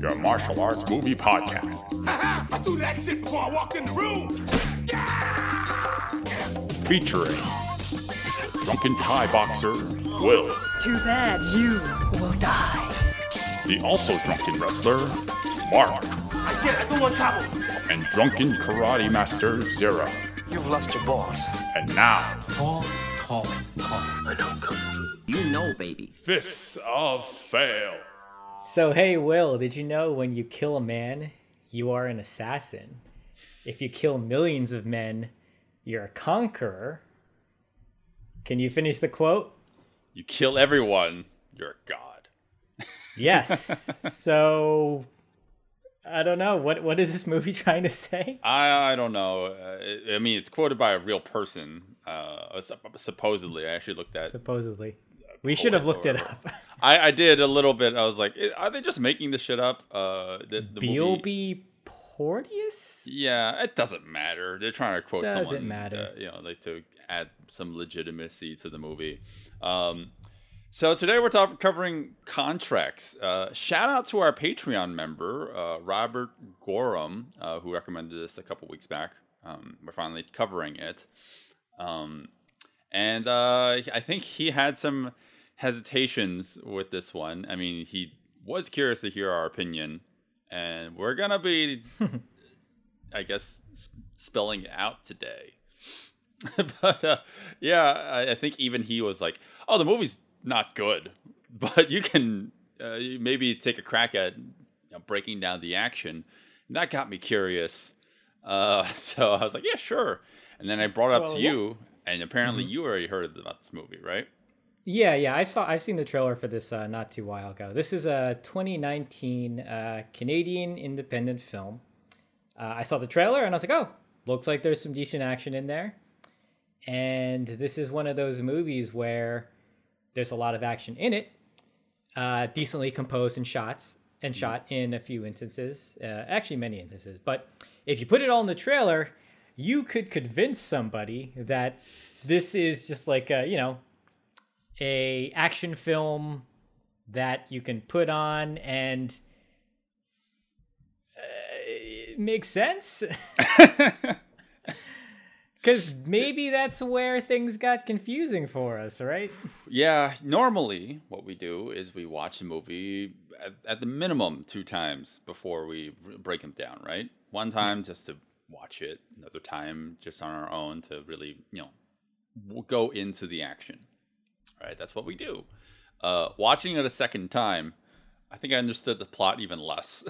your martial arts movie podcast. I threw that shit before I walked in the room. Featuring drunken Thai boxer Will, Too bad you will die. the also drunken wrestler Mark, I said I don't want trouble. and drunken karate master Zero. You've lost your balls. And now, Tall, tall, tall. I know kung fu. You know, baby. Fists of Fail. So, hey, Will, did you know when you kill a man, you are an assassin? If you kill millions of men, you're a conqueror. Can you finish the quote? You kill everyone, you're a god. Yes. so, I don't know. What What is this movie trying to say? I I don't know. Uh, I I mean, it's quoted by a real person. Uh, supposedly, I actually looked at. Supposedly. We should have looked it up. I, I did a little bit. I was like, "Eh, are they just making this shit up? Uh, the, the B.O.B. Porteus? Yeah, it doesn't matter. They're trying to quote Doesn't someone. matter. uh, you know, like to add some legitimacy to the movie. Um, so today we're talking covering contracts. Uh, shout out to our Patreon member uh, Robert Gorham, uh, who recommended this a couple weeks back. Um, we're finally covering it, um, and uh, I think he had some hesitations with this one. I mean, he was curious to hear our opinion, and we're gonna be I guess s- spelling it out today. but uh, yeah, I, I think even he was like, "Oh, the movie's not good, but you can uh, maybe take a crack at you know, breaking down the action." And that got me curious. Uh, so I was like, "Yeah, sure." And then I brought it up Well, to yeah. you, and apparently you already heard about this movie, right? Yeah, yeah, I saw. I've seen the trailer for this uh, not too while ago. This is a 2019 uh, Canadian independent film. Uh, I saw the trailer and I was like, oh, looks like there's some decent action in there. And this is one of those movies where there's a lot of action in it, uh, decently composed and shots and shot in a few instances, uh, actually many instances. But if you put it all in the trailer, you could convince somebody that this is just like a, you know a action film that you can put on and uh, it makes sense because maybe that's where things got confusing for us right Yeah, normally what we do is we watch a movie at, at the minimum two times before we break them down, right? One time just to watch it, another time just on our own to really, you know, go into the action. Right? That's what we do. Uh, watching it a second time, I think I understood the plot even less.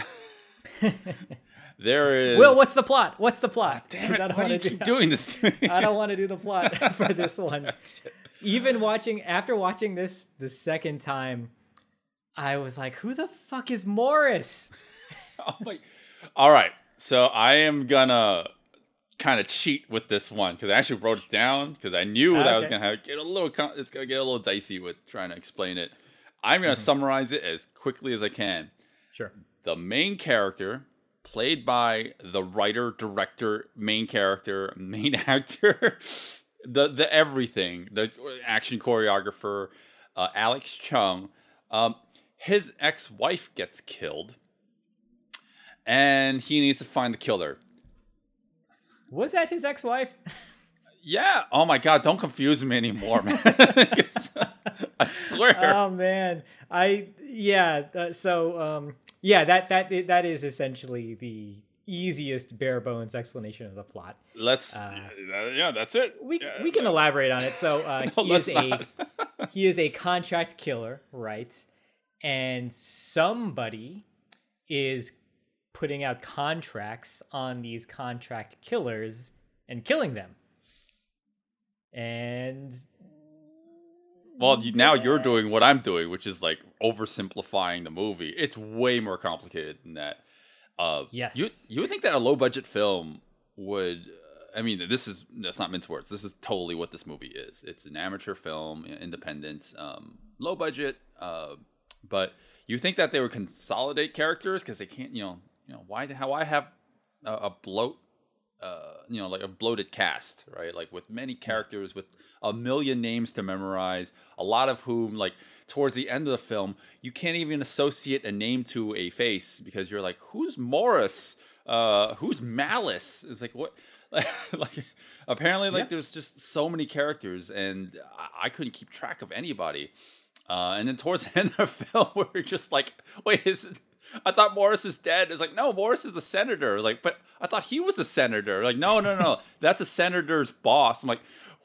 there is will what's the plot what's the plot Damn 'Cause it, I don't why do you do keep doing this to me? I don't want to do the plot for this one. Even watching after watching this the second time, I was like, "Who the fuck is Morris?" Oh my! All right, so I am gonna kind of cheat with this one because I actually wrote it down because I knew that I was gonna have get a little. It's gonna get a little dicey with trying to explain it. I'm gonna summarize it as quickly as I can. Sure. The main character, played by the writer, director, main character, main actor, the the everything, the action choreographer, uh, Alex Chung. Um, his ex-wife gets killed, and he needs to find the killer. Was that his ex-wife? Yeah. Oh my God! Don't confuse me anymore, man. I swear. oh man, I yeah. Uh, so um, yeah, that that that is essentially the easiest bare bones explanation of the plot. Let's. uh, yeah, that's it. We Yeah, we can elaborate on it. So uh, No, he is a he is a contract killer, right? And somebody is putting out contracts on these contract killers and killing them. And Well, you, now you're doing what I'm doing, which is like oversimplifying the movie. It's way more complicated than that. Uh, Yes. You you would think that a low budget film would. uh, I mean, this is that's not mince words. This is totally what this movie is. It's an amateur film, independent, um, low budget. Uh, but you think that they would consolidate characters because they can't. You know, you know why? How I have a, a bloat uh, you know like a bloated cast, right? Like with many characters with a million names to memorize, a lot of whom like towards the end of the film, you can't even associate a name to a face because you're like, who's Morris? Uh, who's Malice? It's like what? like apparently like Yeah. there's just so many characters and I, I couldn't keep track of anybody. Uh, and then towards the end of the film, we're just like, wait, is it, I thought Morris was dead. It's like, no, Morris is the senator. Like, but I thought he was the senator. Like, no, no, no, that's the senator's boss. I'm like,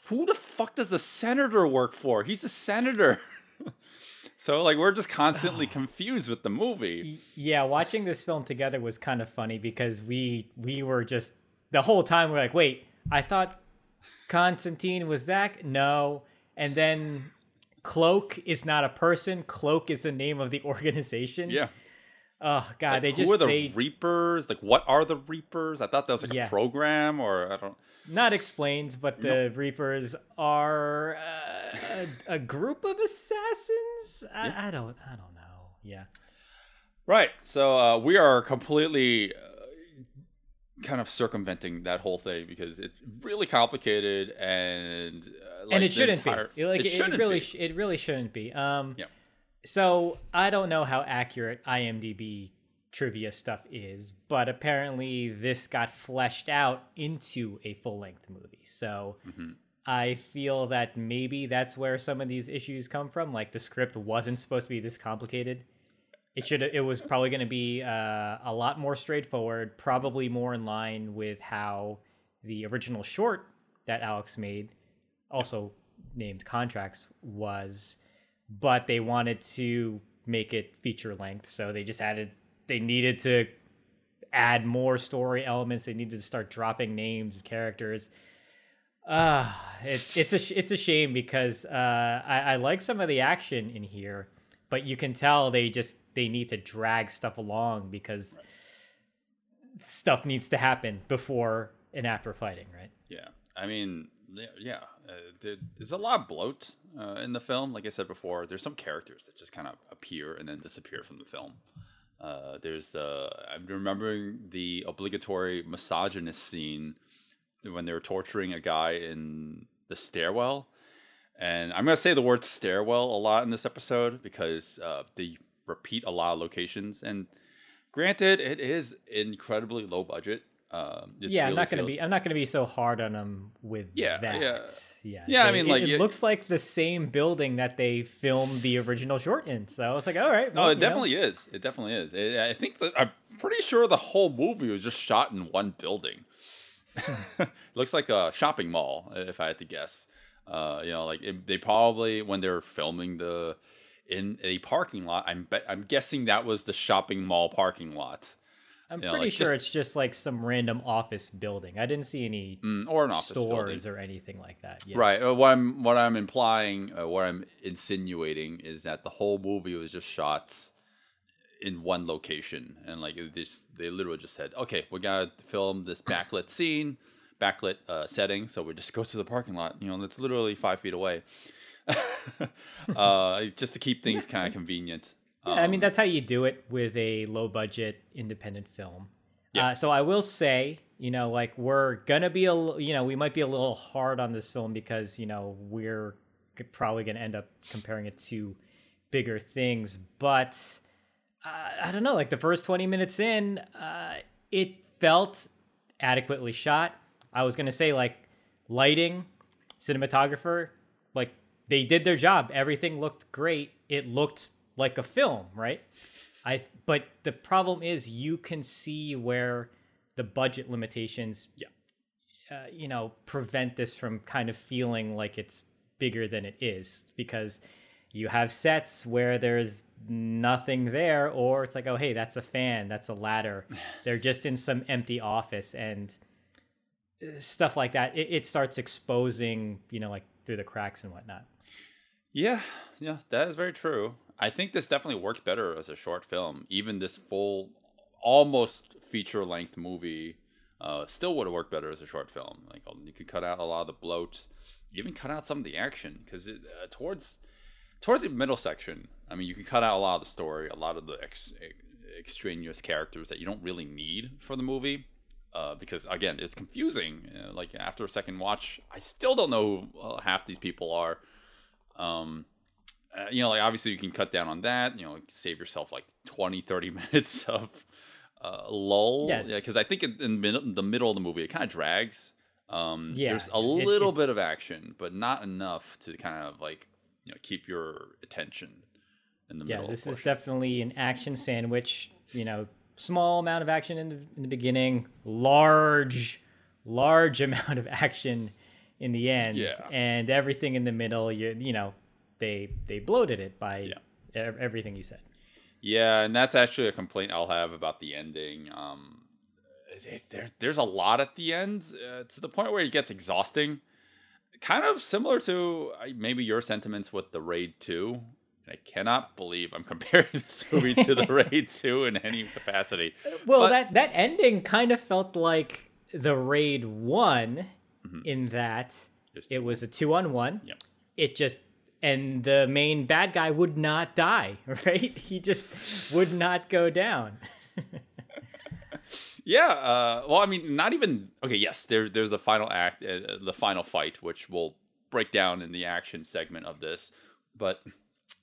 who the fuck does the senator work for? He's a senator. so like, we're just constantly confused with the movie. Yeah, watching this film together was kind of funny because we we were just the whole time we're like, wait, I thought Constantine was that? No. And then Cloak is not a person. Cloak is the name of the organization. Yeah. Oh god, they Who just are the they Reapers? Like, what are the Reapers? I thought that was like Yeah. a program, or I don't. not explained, but the Reapers are uh, a, a group of assassins. I, I don't I don't know. Yeah. Right. So uh, we are completely uh, kind of circumventing that whole thing because it's really complicated and uh, like and it shouldn't entire- be. Like it it, shouldn't really, be. sh- it really shouldn't be. Um, Yeah. So I don't know how accurate IMDb trivia stuff is, but apparently this got fleshed out into a full length movie. So Mm-hmm. I feel that maybe that's where some of these issues come from. Like the script wasn't supposed to be this complicated. It should. It was probably going to be uh, a lot more straightforward. Probably more in line with how the original short that Alex made, also named Contracts, was. But they wanted to make it feature length, so they just added. They needed to add more story elements. They needed to start dropping names characters. Uh, it, it's a it's a shame because uh, I, I like some of the action in here, but you can tell they just they need to drag stuff along because stuff needs to happen before and after fighting, right? Yeah. I mean, yeah. Uh, there, there's a lot of bloat uh, in the film. Like I said before, there's some characters that just kind of appear and then disappear from the film. Uh, there's uh, I'm remembering the obligatory misogynist scene when they were torturing a guy in the stairwell. And I'm to say the word stairwell a lot in this episode because uh, they repeat a lot of locations. And granted, it is incredibly low budget. Um, yeah, I'm not gonna feels- be I'm not gonna be so hard on them with Yeah, that. yeah. yeah, Yeah, I mean, it- like, it, looks like the same building that they filmed the original short in. So I was like, all right, No, it you know. definitely is. It definitely is. It, I think that I'm pretty sure the whole movie was just shot in one building. Looks like a shopping mall, if I had to guess. Uh, you know, like it, they probably when they were filming the in a parking lot. I'm I'm guessing that was the shopping mall parking lot, I'm you know, pretty like, sure just- it's just like some random office building. I didn't see any Mm, or an office stores building. or anything like that. Yeah. Right. uh, What I'm what I'm implying, uh, what I'm insinuating is that the whole movie was just shot in one location, and like just they literally just said, "Okay, we gotta film this backlit scene, backlit uh, setting, so we just go to the parking lot. You know, that's literally five feet away, uh, just to keep things kind of convenient." Yeah, I Um, mean that's how you do it with a low budget independent film. Yeah. Uh, so I will say, you know, like we're gonna be a, you know, we might be a little hard on this film because you know we're probably gonna end up comparing it to bigger things, but uh, I don't know. Like the first twenty minutes in, uh, it felt adequately shot. I was gonna say like lighting, cinematographer, like they did their job. Everything looked great. It looked like a film, right? I but the problem is you can see where the budget limitations Yeah. uh, you know prevent this from kind of feeling like it's bigger than it is because you have sets where there's nothing there or it's like oh hey that's a fan that's a ladder they're just in some empty office and uh, stuff like that it, it starts exposing you know like through the cracks and whatnot Yeah, yeah, that is very true. I think this definitely works better as a short film. Even this full, almost feature length movie, uh, still would have worked better as a short film. Like um, you could cut out a lot of the bloat, even cut out some of the action because uh, towards towards the middle section, I mean, you can cut out a lot of the story, a lot of the ex- ex- extraneous characters that you don't really need for the movie. uh, because again, it's confusing. Uh, like after a second watch, I still don't know who uh, half these people are. Um, uh, you know, like obviously you can cut down on that. You know, save yourself like 20, 30 minutes of uh, lull. Yeah. Yeah, because I think in, in the middle of the movie it kind of drags. Um, Yeah, there's a it- little it- bit of action, but not enough to kind of like you know keep your attention in the Yeah, middle. Yeah, this is definitely an action sandwich. You know, small amount of action in the in the beginning, large, large amount of action in the end, Yeah. and everything in the middle. You you know, they they bloated it by Yeah. everything you said. Yeah, and that's actually a complaint I'll have about the ending. Um, there, there's a lot at the end uh, to the point where it gets exhausting. Kind of similar to uh, maybe your sentiments with the Raid 2. I cannot believe I'm comparing this movie to the Raid 2 in any capacity. Well, But- that that ending kind of felt like the raid one, in that it was a two on one. Yep. It just and the main bad guy would not die, right? He just would not go down. Yeah, uh, well, I mean, not even okay. Yes, there, there's the final act, uh, the final fight, which we'll break down in the action segment of this. But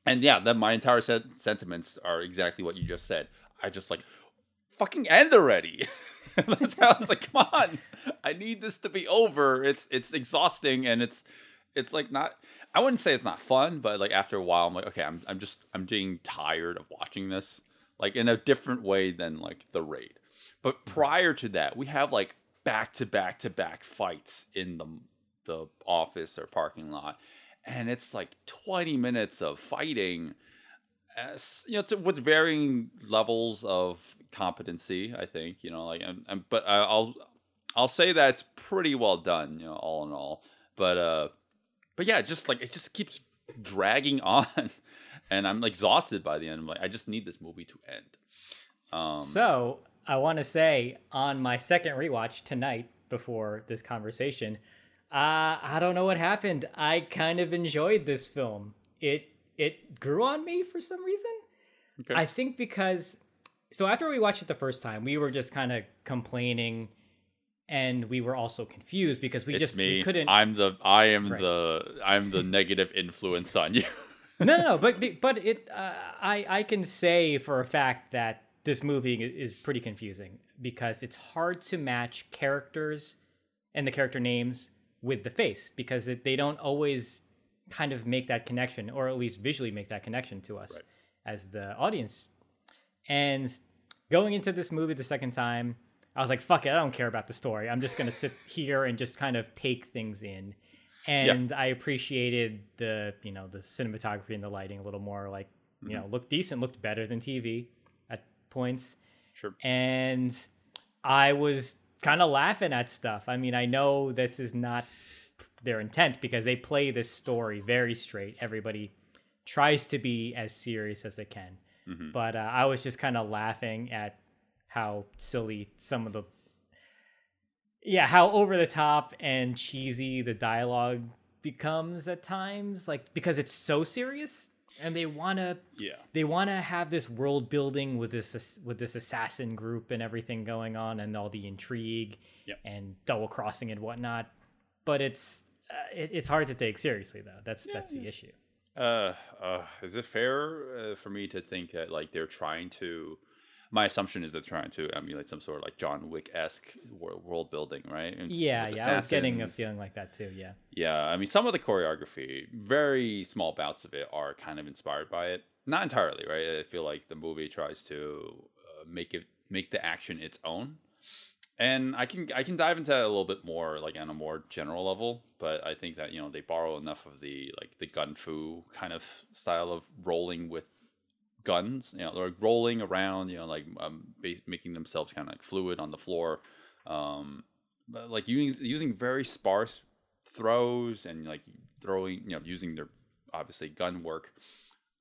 and yeah, that my entire sentiments are exactly what you just said. I just like fucking end already. That's how I was like, come on, I need this to be over. It's it's exhausting and it's it's like not. I wouldn't say it's not fun, but like after a while, I'm like, okay, I'm I'm just I'm getting tired of watching this, like in a different way than like the raid. But prior to that, we have like back to back to back fights in the the office or parking lot, and it's like 20 minutes of fighting. As, you know, to, with varying levels of competency, I think you know, like, and, and but I- I'll I'll say that it's pretty well done, you know, all in all. But uh, but yeah, just like it just keeps dragging on, and I'm exhausted by the end. I'm like, I just need this movie to end. Um, So I want to say on my second rewatch tonight before this conversation, uh, I don't know what happened. I kind of enjoyed this film. It it grew on me for some reason. Okay. I think because so after we watched it the first time, we were just kind of complaining, and we were also confused because we it's just me. we couldn't. I'm the I am Right. the I'm the negative influence on you. no, no, no, but but it, uh, I I can say for a fact that this movie is pretty confusing because it's hard to match characters and the character names with the face because it, they don't always kind of make that connection or at least visually make that connection to us as the audience. And going into this movie the second time, I was like, "Fuck it, I don't care about the story. I'm just gonna sit here and just kind of take things in." And I appreciated the you know the cinematography and the lighting a little more. Like you know, looked decent, looked better than TV at points sure. and I was kind of laughing at stuff. I mean, I know this is not their intent because they play this story very straight. Everybody tries to be as serious as they can, but uh, I was just kind of laughing at how silly some of the yeah, how over the top and cheesy the dialogue becomes at times like because it's so serious and they want to Yeah. they want to have this world building with this with this assassin group and everything going on and all the intrigue Yep. and double crossing and whatnot but it's uh, it, it's hard to take seriously though that's that's the issue Uh, uh, is it fair uh, for me to think that like they're trying to? My assumption is they're trying to emulate some sort of like John Wick esque world building, right? And yeah yeah i was getting a feeling like that too yeah Yeah, I mean, some of the choreography, very small bouts of it, are kind of inspired by it. Not entirely, right? I feel like the movie tries to uh, make it make the action its own, and I can I can dive into that a little bit more, like on a more general level. But I think that you know they borrow enough of the like the gun fu kind of style of rolling with guns, you know, they're like rolling around, you know, like um, making themselves kind of like fluid on the floor, um, but like using using very sparse throws and like throwing, you know, using their obviously gun work.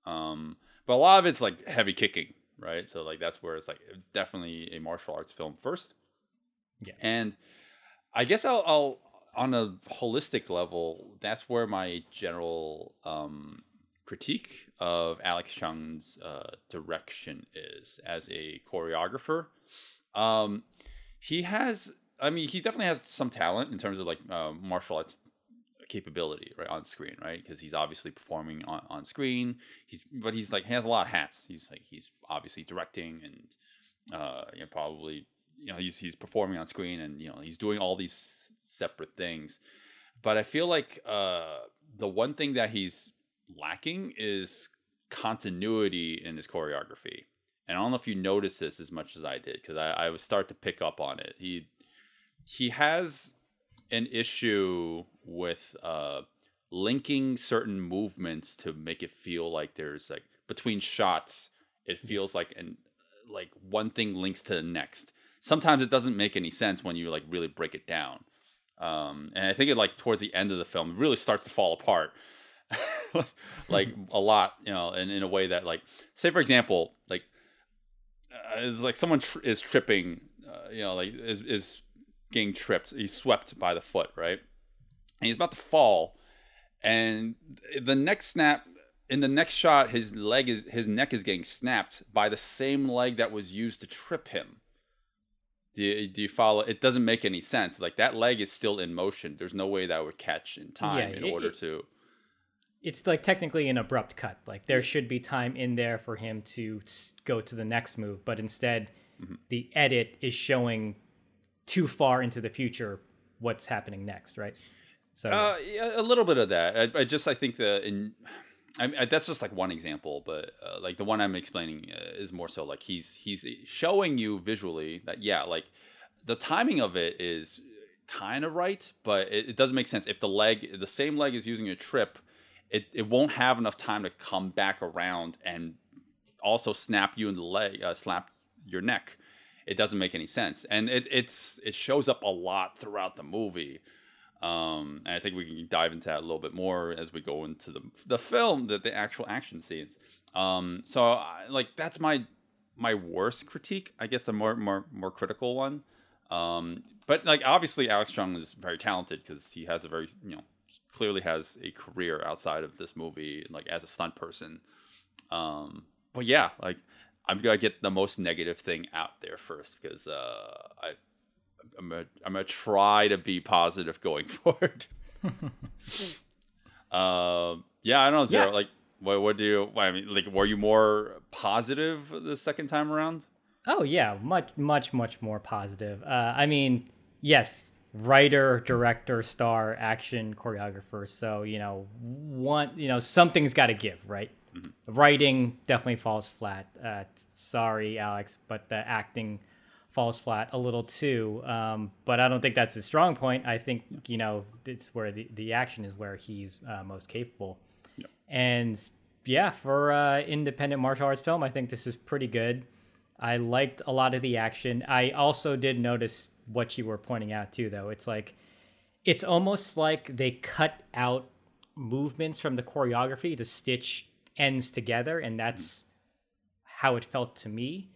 Um, but a lot of it's like heavy kicking, right? So like that's where it's like definitely a martial arts film first. Yeah. And I guess I'll, I'll on a holistic level, that's where my general um, critique of Alex Chung's uh, direction is as a choreographer. Um, he has. I mean, he definitely has some talent in terms of like uh, martial arts capability right on screen right because he's obviously performing on, on screen he's but he's like he has a lot of hats he's like he's obviously directing and uh you know probably you know he's he's performing on screen and you know he's doing all these separate things but i feel like uh the one thing that he's lacking is continuity in his choreography. And i don't know if you noticed this as much as i did because I, I would start to pick up on it. He he has an issue with uh, linking certain movements to make it feel like there's like between shots it feels like and like one thing links to the next. Sometimes it doesn't make any sense when you like really break it down. Um, and i think it like towards the end of the film it really starts to fall apart like a lot you know and in a way that like say for example like uh, it's like someone tr- is tripping uh, you know like is, is getting tripped. He's swept by the foot, right? And he's about to fall. And the next snap, in the next shot, his leg is his neck is getting snapped by the same leg that was used to trip him. Do you, do you follow? It doesn't make any sense. Like that leg is still in motion. There's no way that would catch in time Yeah, in it- order it- to. It's like technically an abrupt cut. Like there should be time in there for him to go to the next move, but instead, Mm-hmm. the edit is showing too far into the future what's happening next, right? So Uh, yeah, a little bit of that. I, I just I think the in. I, I, that's just like one example, but uh, like the one I'm explaining uh, is more so like he's he's showing you visually that yeah, like the timing of it is kind of right, but it, it doesn't make sense if the leg, the same leg is using a trip, it it won't have enough time to come back around and also snap you in the leg, uh, slap your neck. It doesn't make any sense, and it it's it shows up a lot throughout the movie. Um, and I think we can dive into that a little bit more as we go into the the film, the, the actual action scenes. Um, so I, like that's my my worst critique, I guess the more more more critical one. Um, but like obviously Alex Chung is very talented because he has a very you know clearly has a career outside of this movie, like as a stunt person. Um, but yeah, like I'm gonna get the most negative thing out there first because uh, I I'm gonna, I'm gonna try to be positive going forward. um, yeah, I don't know, Zero. Yeah. Like, what, what do you? I mean, like, were you more positive the second time around? Oh yeah, much much much more positive. Uh, I mean, yes, writer, director, star, action, choreographer. So you know, one you know something's got to give, right? Writing definitely falls flat. Uh, sorry, Alex, but the acting falls flat a little too. Um, but I don't think that's his strong point. I think you know it's where the the action is where he's uh, most capable. And yeah, for uh, independent martial arts film, I think this is pretty good. I liked a lot of the action. I also did notice what you were pointing out too, though. It's like it's almost like they cut out movements from the choreography to stitch ends together, and that's how it felt to me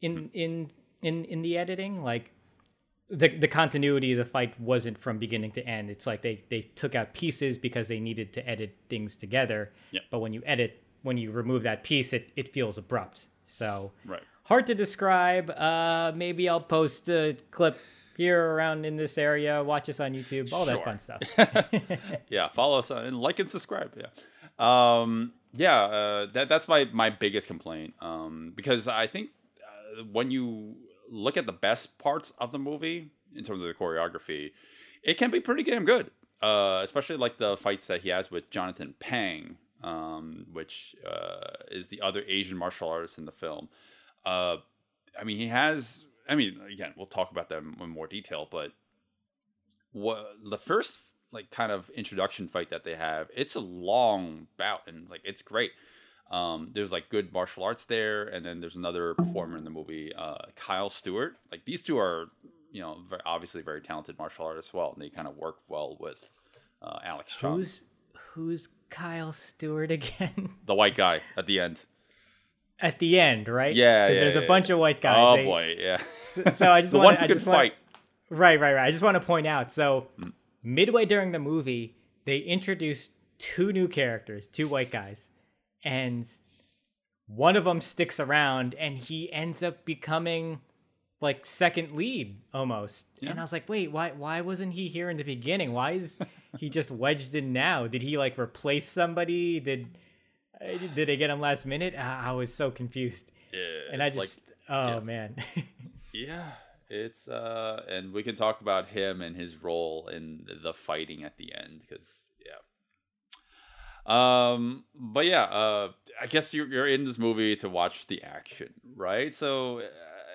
in in in in the editing. Like the the continuity of the fight wasn't from beginning to end. It's like they they took out pieces because they needed to edit things together. Yeah. But when you edit, when you remove that piece, it it feels abrupt. So Right. hard to describe. Uh, maybe I'll post a clip here around in this area. Watch us on YouTube. All that fun stuff. yeah, follow us uh, and like and subscribe. Yeah, um, yeah. Uh, that that's my my biggest complaint. Um, because I think uh, when you look at the best parts of the movie in terms of the choreography, it can be pretty damn good. Uh, especially like the fights that he has with Jonathan Pang, um, which uh, is the other Asian martial artist in the film. Uh, I mean, he has. I mean, again, we'll talk about them in more detail, but what the first like kind of introduction fight that they have it's a long bout and like it's great um there's like good martial arts there and then there's another performer in the movie uh kyle stewart like these two are you know very, obviously very talented martial artists as well and they kind of work well with uh, alex Chung, who's who's Kyle Stewart again? the white guy at the end At the end, right? yeah Because yeah, there's yeah, a bunch yeah. of white guys. oh They- boy yeah So, so I just the want one I can just wanna- fight Right, right, right. I just want to point out. So, Mm. midway during the movie, they introduced two new characters, two white guys, and one of them sticks around, and he ends up becoming like second lead almost. And I was like, wait, why why wasn't he here in the beginning? Why is he just wedged in now? Did he like replace somebody? Did uh, did they get him last minute? I, I was so confused. Yeah, And I just like oh yeah. man. Yeah, it's uh, and we can talk about him and his role in the fighting at the end because yeah. Um, but yeah, uh, I guess you're you're in this movie to watch the action, right? So, uh,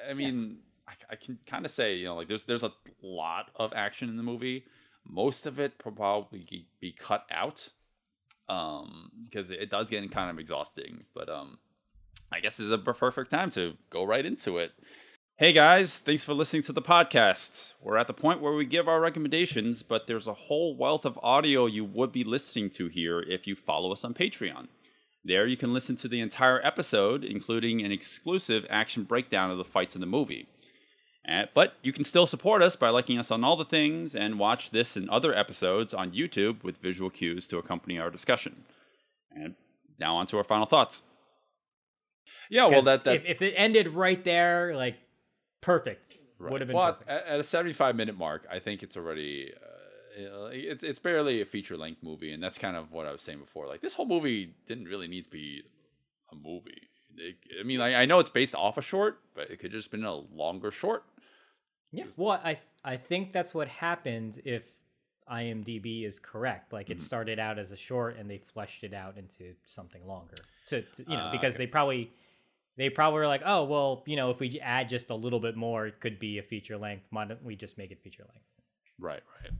I mean, I, I can kind of say you know like there's there's a lot of action in the movie. Most of it probably be cut out, um, because it does get kind of exhausting. But um, I guess it's a perfect time to go right into it. Hey guys, thanks for listening to the podcast. We're at the point where we give our recommendations, but there's a whole wealth of audio you would be listening to here if you follow us on Patreon. There you can listen to the entire episode, including an exclusive action breakdown of the fights in the movie. Uh, but you can still support us by liking us on all the things and watch this and other episodes on YouTube with visual cues to accompany our discussion. And now on to our final thoughts. Yeah, well, that, that if, if it ended right there, like perfect. Right. Would have been well, perfect. at, at a 75 minute mark, I think it's already uh, you know, it's it's barely a feature length movie, and that's kind of what I was saying before. Like this whole movie didn't really need to be a movie. It, I mean, I, I know it's based off a short, but it could just been a longer short. Yeah. Well, I I think that's what happened if IMDb is correct. Like Mm-hmm. it started out as a short and they fleshed it out into something longer. To, to- you know, Ah, because okay. they probably they probably were like, oh well, you know, if we add just a little bit more, it could be a feature length. Why don't we just make it feature length? Right, right.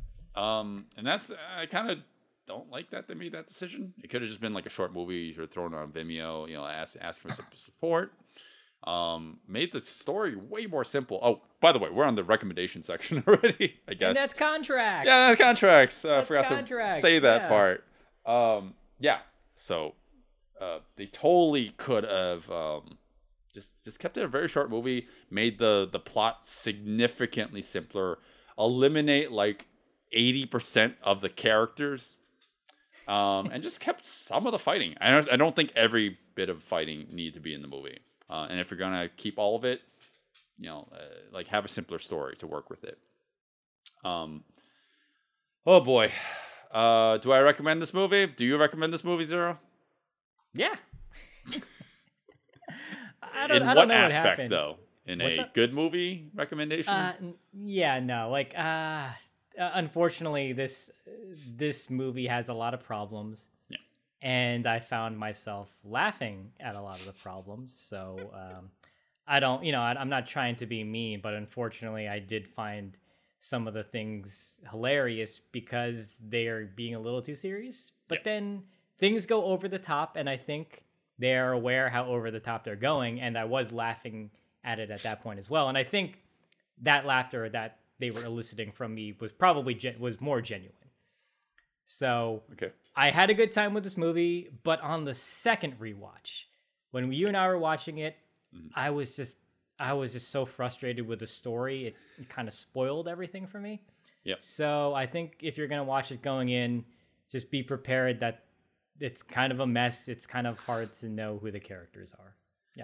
Um, and that's I kind of don't like that they made that decision. It could have just been like a short movie. You should have thrown it on Vimeo. You know, ask ask for some support. Um, made the story way more simple. Oh, by the way, we're on the recommendation section already. I guess. And that's contracts. yeah, that's contracts. Uh, I forgot contracts, to say that yeah. part. Um, yeah. So, uh, they totally could have um just just kept it a very short movie, made the the plot significantly simpler, eliminate like eighty percent of the characters, um, and just kept some of the fighting. I don't I don't think every bit of fighting need to be in the movie, uh, and if you're gonna keep all of it, you know, uh, like have a simpler story to work with it. Um. Oh boy. Uh, do I recommend this movie? Do you recommend this movie, Zero? Yeah. I don't, In what aspect, what though? In What's a up? good movie recommendation? Uh, yeah, no, like, uh, uh, unfortunately, this this movie has a lot of problems. And I found myself laughing at a lot of the problems. So, um, I don't, you know, I, I'm not trying to be mean, but unfortunately, I did find some of the things hilarious because they are being a little too serious. But Yeah. then things go over the top, and I think they are aware how over the top they're going. And I was laughing at it at that point as well. And I think that laughter that they were eliciting from me was probably gen- was more genuine. So okay. I had a good time with this movie, but on the second rewatch, when you and I were watching it, Mm-hmm. I was just I was just so frustrated with the story. It, it kind of spoiled everything for me. Yep. So I think if you're gonna watch it going in, just be prepared that it's kind of a mess. It's kind of hard to know who the characters are. Yeah.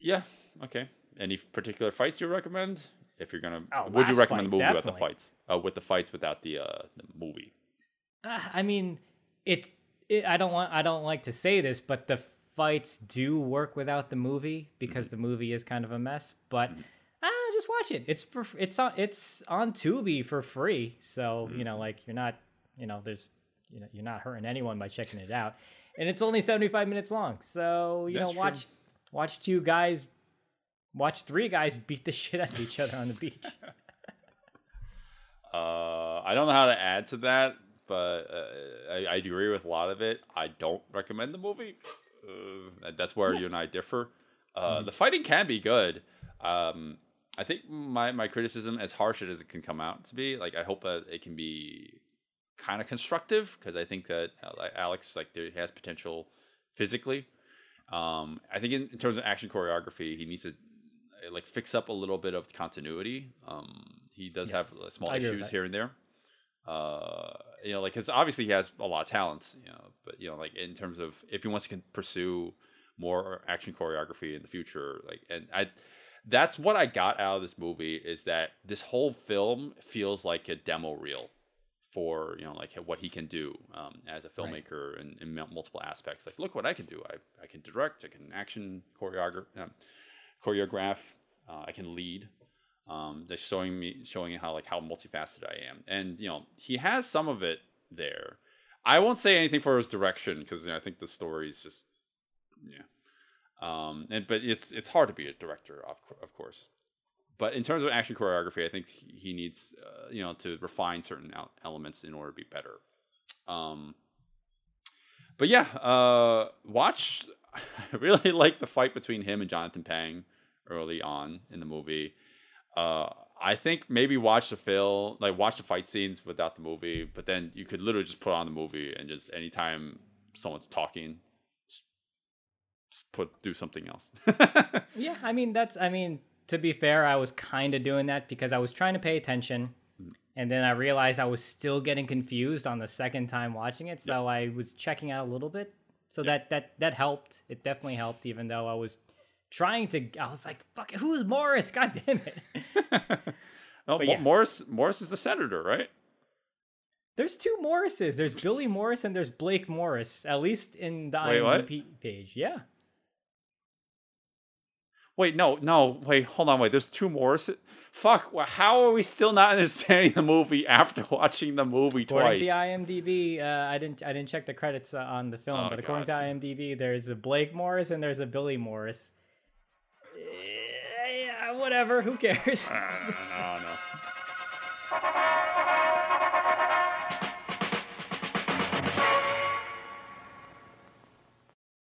Yeah. Okay. Any particular fights you recommend? If you're gonna, Oh, would you recommend the fight, movie without the fights? Uh, with the fights without the uh the movie. Uh, I mean, it, it. I don't want. I don't like to say this, but the fights do work without the movie because Mm-hmm. the movie is kind of a mess. But I don't know, just watch it. It's for. It's on. It's on Tubi for free. So you Mm-hmm. know, like you're not. You know, there's. You know, you're not hurting anyone by checking it out, and it's only 75 minutes long. So you That's know, true. watch. Watch two guys. Watch three guys beat the shit out of each other on the beach. Uh, I don't know how to add to that, uh, I, I agree with a lot of it. I don't recommend the movie. Uh, that's where you and I differ. Uh, Mm-hmm. The fighting can be good. Um, I think my, my criticism, as harsh as it can come out to be, like I hope that it can be kind of constructive because I think that uh, Alex like there has potential physically. Um, I think in, in terms of action choreography, he needs to like fix up a little bit of continuity. Um, he does Yes, have small issues here and there. Uh, you know, like because obviously he has a lot of talent. You know, but you know, like in terms of if he wants to pursue more action choreography in the future, like and I. that's what I got out of this movie is that this whole film feels like a demo reel for you know like what he can do um, as a filmmaker in, in multiple aspects. Like, look what I can do. I, I can direct. I can action choreograph, um, choreograph. Uh, I can lead. Um, just showing me showing how like how multifaceted I am, and you know he has some of it there. I won't say anything for his direction because you know, I think the story is just yeah. Um, and but it's it's hard to be a director, of, of course. But in terms of action choreography, I think he needs uh, you know to refine certain elements in order to be better. Um, but yeah, uh, watch. I really like the fight between him and Jonathan Pang early on in the movie. Uh, I think maybe watch the film, like watch the fight scenes without the movie, but then you could literally just put on the movie and just anytime someone's talking, just, just put do something else. Yeah, I mean that's I mean to be fair, I was kind of doing that because I was trying to pay attention, and then I realized I was still getting confused on the second time watching it, so I was checking out a little bit. So that that that helped. It definitely helped, even though I was trying to. I was like, "Fuck, who's Morris? God damn it!" oh, yeah. Morris Morris is the senator, right? There's two Morrises. There's Billy Morris and there's Blake Morris. At least in the Wait, what? IMDb page. Yeah. Wait, no, no, wait, hold on, wait. There's two Morris. Fuck, how are we still not understanding the movie after watching the movie According twice? to IMDb, uh, I didn't I didn't check the credits uh, on the film, Oh, but according God. to IMDb, there's a Blake Morris and there's a Billy Morris. Yeah, whatever. Who cares? I don't know.